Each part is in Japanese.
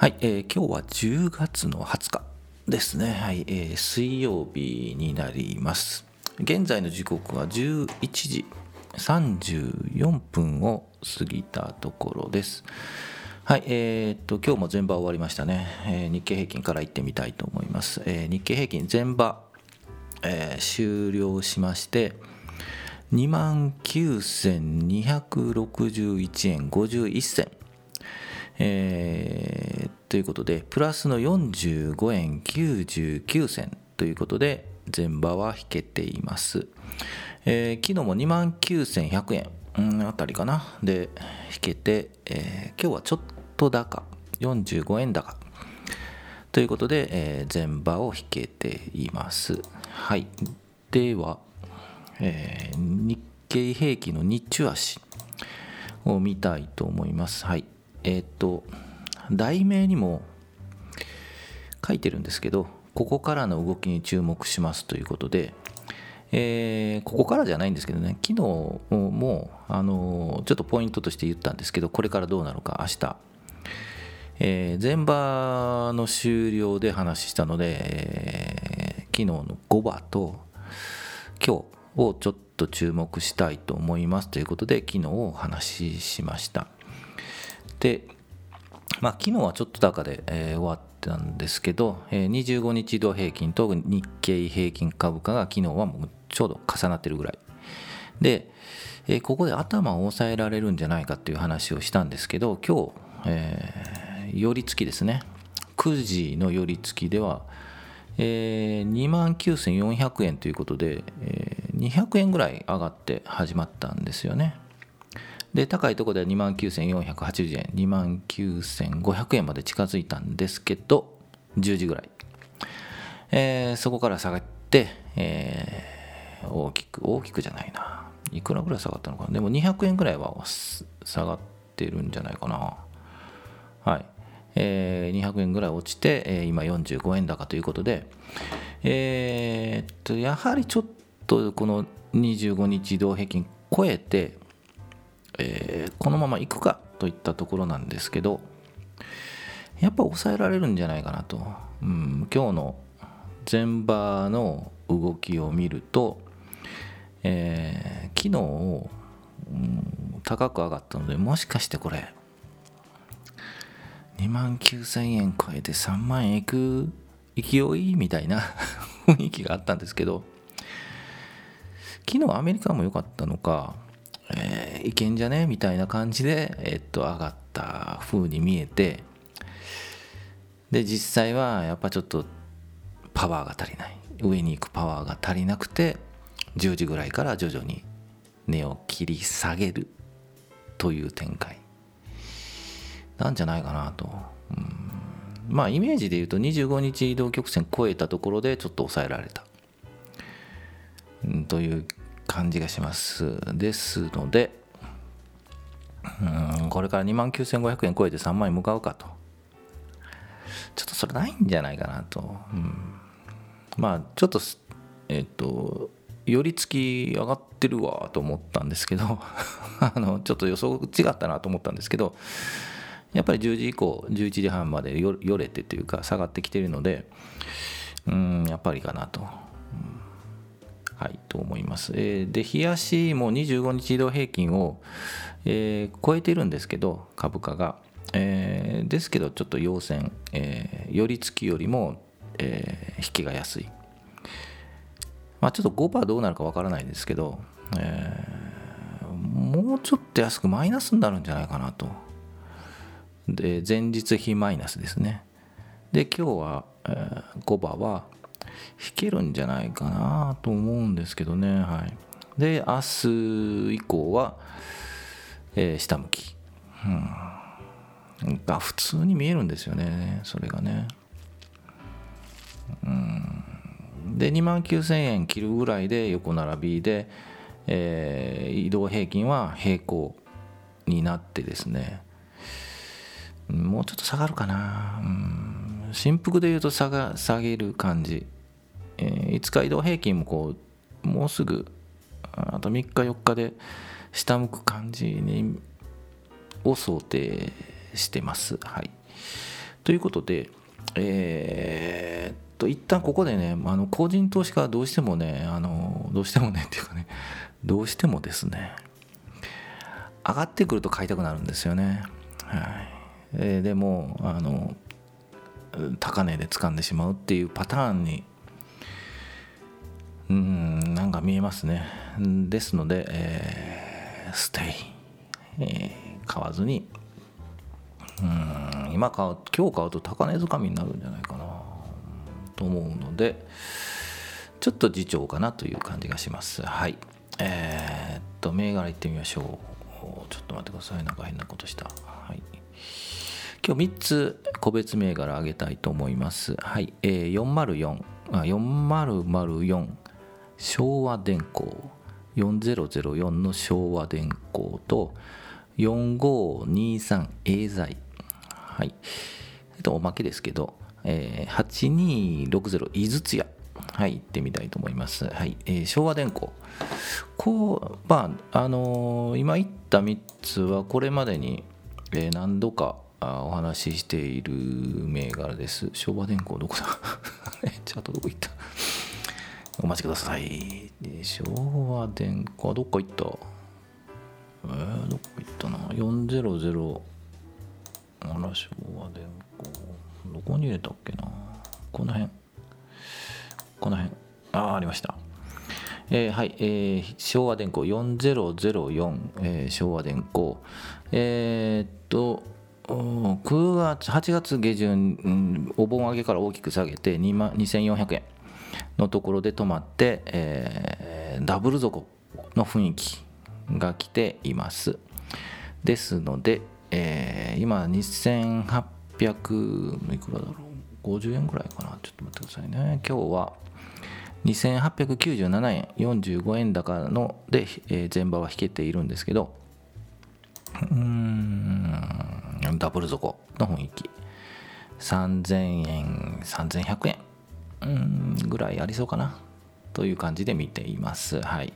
はい、えー今日は10月の20日ですね。はい、えー水曜日になります。現在の時刻は11時34分を過ぎたところです。はい、えーっと、今日も前場終わりましたね。えー日経平均から行ってみたいと思います。えー日経平均前場、え終了しまして、2万9261円51銭。えーということで、プラスの45円99銭ということで、前場は引けています。えー昨日も2万9100円あたりかな。で、引けて、えー今日はちょっと高、45円高。ということで、えー前場を引けています。はい。では、えー日経平均の日中足を見たいと思います。はい。えっ、と、題名にも書いてるんですけど、ここからの動きに注目しますということで、えーここからじゃないんですけどね、昨日も、あのちょっとポイントとして言ったんですけど、これからどうなるか、明日、えー前場の終了で話したので、えー昨日の5場と今日をちょっと注目したいと思いますということで、昨日お話ししました。で、まあ、昨日はちょっと高で、えー終わったんですけど、えー25日移動平均と日経平均株価が昨日はもうちょうど重なってるぐらい。で、えーここで頭を抑えられるんじゃないかっていう話をしたんですけど、今日、えー寄り付きですね。9時の寄り付きでは、えー、2万9400円ということで、えー200円ぐらい上がって始まったんですよね。で高いところでは2万9480円2万9500円まで近づいたんですけど10時ぐらい、えーそこから下がって、えー大きく大きくじゃないな。いくらぐらい下がったのかな。でも200円ぐらいは下がってるんじゃないかな。はい、えー200円ぐらい落ちて、えー今45円高ということで、えーっとやはりちょっとこの25日移動平均超えて、えーこのまま行くかといったところなんですけどやっぱ抑えられるんじゃないかなと、うん、今日の前場の動きを見ると、えー昨日、うん高く上がったのでもしかしてこれ2万9000円超えて3万円いく勢いみたいな 雰囲気があったんですけど昨日アメリカも良かったのか、いけんじゃね？みたいな感じで、えっと上がった風に見えてで実際はやっぱちょっとパワーが足りない上に行くパワーが足りなくて10時ぐらいから徐々に値を切り下げるという展開なんじゃないかなと。うんまあイメージで言うと25日移動曲線超えたところでちょっと抑えられた。うんという感じがします。ですので、うんこれから2万9500円超えて3万円向かうかと。ちょっとそれないんじゃないかなと。うんまあちょっと、えっ、と、寄り付き上がってるわと思ったんですけど あのちょっと予想違ったなと思ったんですけどやっぱり10時以降11時半までよれてというか下がってきてるのでうんやっぱりかなと、はいと思います、えーで日足も25日移動平均を、えー超えてるんですけど株価が、えーですけどちょっと陽線、えー寄り付きよりも、えー引きが安いまあ、ちょっと5%どうなるかわからないですけど、えーもうちょっと安くマイナスになるんじゃないかなと。で、前日比マイナスですね。で、今日は、えー、5%は引けるんじゃないかなと思うんですけどね。はい。で、明日以降は、えー下向き。うん。が普通に見えるんですよね。それがねうん。で2万9000円切るぐらいで横並びで、えー移動平均は平行になってですねもうちょっと下がるかな、うん、振幅で言うと下が下げる感じ、えー5日移動平均もこうもうすぐあと3日4日で下向く感じにを想定してます。はい。ということで、えー、っと一旦ここでねあの個人投資家はどうしてもねあのどうしてもねっていうかねどうしてもですね上がってくると買いたくなるんですよね。はい。えー、でもあの高値で掴んでしまうっていうパターンにうんなんか見えますね。ですので、えー、ステイ、えー、買わずに。うん今買う今日買うと高値掴みになるんじゃないかな。と思うのでちょっと自重かなという感じがします。はい。えー、っと銘柄いってみましょう。ちょっと待ってください。なんか変なことした。はい。今日3つ個別銘柄上げたいと思います。はい、えー、404あ4004昭和電工4004の昭和電工と4523エーザイはい。えっと、おまけですけど、えー、8260井筒屋。はい、行ってみたいと思います。はい、えー、昭和電工。こう、まあ、あのー、今言った3つはこれまでに、えー、何度かお話ししている銘柄です。昭和電工どこだ？チャートどこ行った？お待ちください。昭和電工どっか行った？えー、どこ行ったな ?400 あら昭和電工どこに入れたっけな？この辺。この辺。ああありました。えー、はい、えー、昭和電工。4004、えー、昭和電工。えー、っと9月8月下旬、うん、お盆上げから大きく下げて2万2400円。のところで止まって、えー、ダブル底の雰囲気が来ています。ですので、えー、今2800いくらだろう？50円ぐらいかな？ちょっと待ってくださいね。今日は2897円45円高ので、えー、前場は引けているんですけどうーんダブル底の雰囲気。3000円3100円うんぐらいありそうかなという感じで見ています。はい。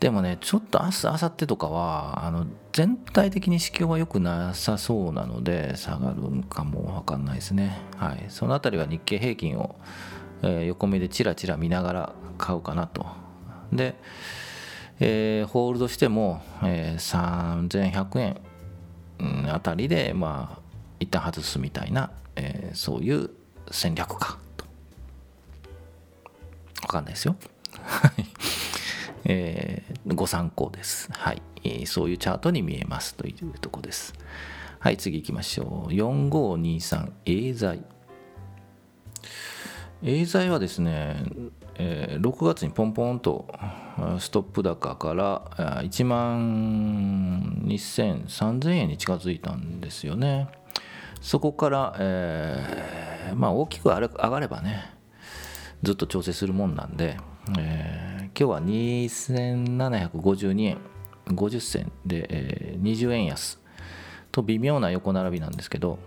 でもねちょっと明日明後日とかはあの全体的に市況は良くなさそうなので下がるんかも分かんないですね。はい。その辺りは日経平均を、えー、横目でチラチラ見ながら買うかなと。で、えー、ホールドしても、えー、3100円、あたりでまあ一旦外すみたいな、えー、そういう戦略か。と分かんないですよえー、ご参考です。はい、えー、そういうチャートに見えますというとこです。はい、次行きましょう。4523エーザイ。エーザイはですね、えー、6月にポンポンとストップ高から1万2000、3000円に近づいたんですよね。そこから、えー、まあ大きく上がればね、ずっと調整するもんなんで、えー、今日は2752円50銭で、えー、20円安と微妙な横並びなんですけど、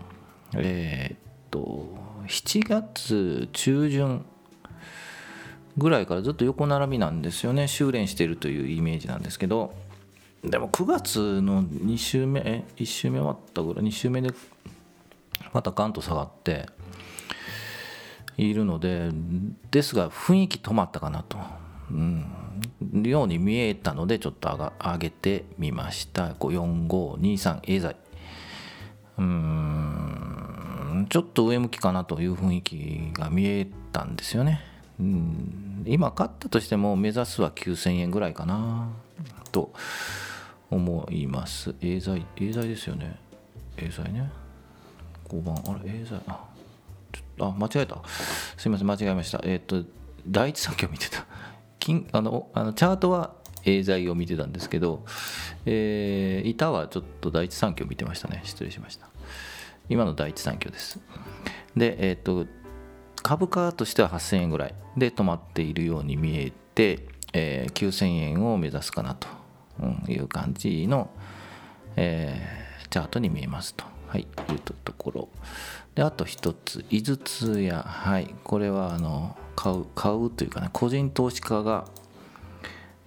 えー、っと7月中旬ぐらいからずっと横並びなんですよね。修練しているというイメージなんですけどでも9月の2週目え1週目終わったぐらい2週目でまたガンと下がっているのでですが雰囲気止まったかなと、うん、ように見えたのでちょっと上上げてみました。4523 A 剤うん。ちょっと上向きかなという雰囲気が見えたんですよね、うん、今買ったとしても目指すは9000円ぐらいかなと思います。A 剤 A 剤ですよね。A 剤ね。5番。あれ A 剤ああ間違えた。すいません間違えました。えっ、と第一三共見てた。金あのあのチャートはエーザイを見てたんですけど、えー、板はちょっと第一三共見てましたね。失礼しました。今の第一三共です。でえっ、と株価としては8000円ぐらい。で止まっているように見えて、えー、9000円を目指すかなという感じの、えー、チャートに見えますと、はい、いうところであと一つ井筒屋はいこれはあの買う買うというかね個人投資家が、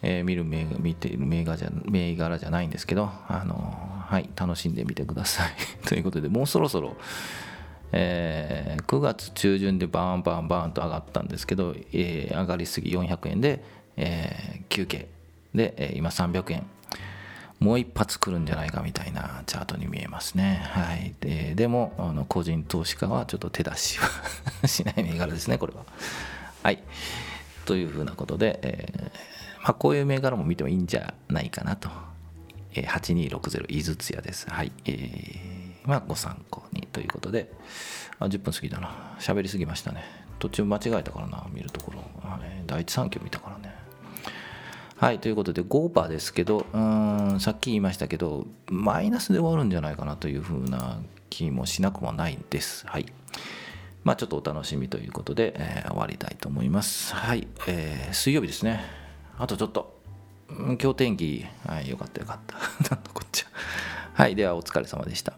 えー、見る銘見ている銘柄じゃ銘柄じゃないんですけどあのはい、楽しんでみてください。ということで、もうそろそろ、えー9月中旬でバーンバーンバーンと上がったんですけど、えー上がりすぎ400円で、えー休憩で、え今300円もう一発来るんじゃないかみたいなチャートに見えますね。はい、ででもあの個人投資家はちょっと手出しはしない銘柄ですね、これは。はい、というふうなことで、えーまあ、こういう銘柄も見てもいいんじゃないかなと。えー8260井筒屋です。はい。えーまあ、ご参考にということで、あ10分過ぎたな。喋りすぎましたね。途中間違えたからな、見るところ。はい第一三共見たからね。はい、ということで5%ですけど、うーん、さっき言いましたけど、マイナスで終わるんじゃないかなというふうな気もしなくもないです。はい。まあ、ちょっとお楽しみということで、えー終わりたいと思います。はい、えー水曜日ですね。あとちょっと。うん今日天気、はい、よかったよかった。なんのこっちゃ。はい、ではお疲れ様でした。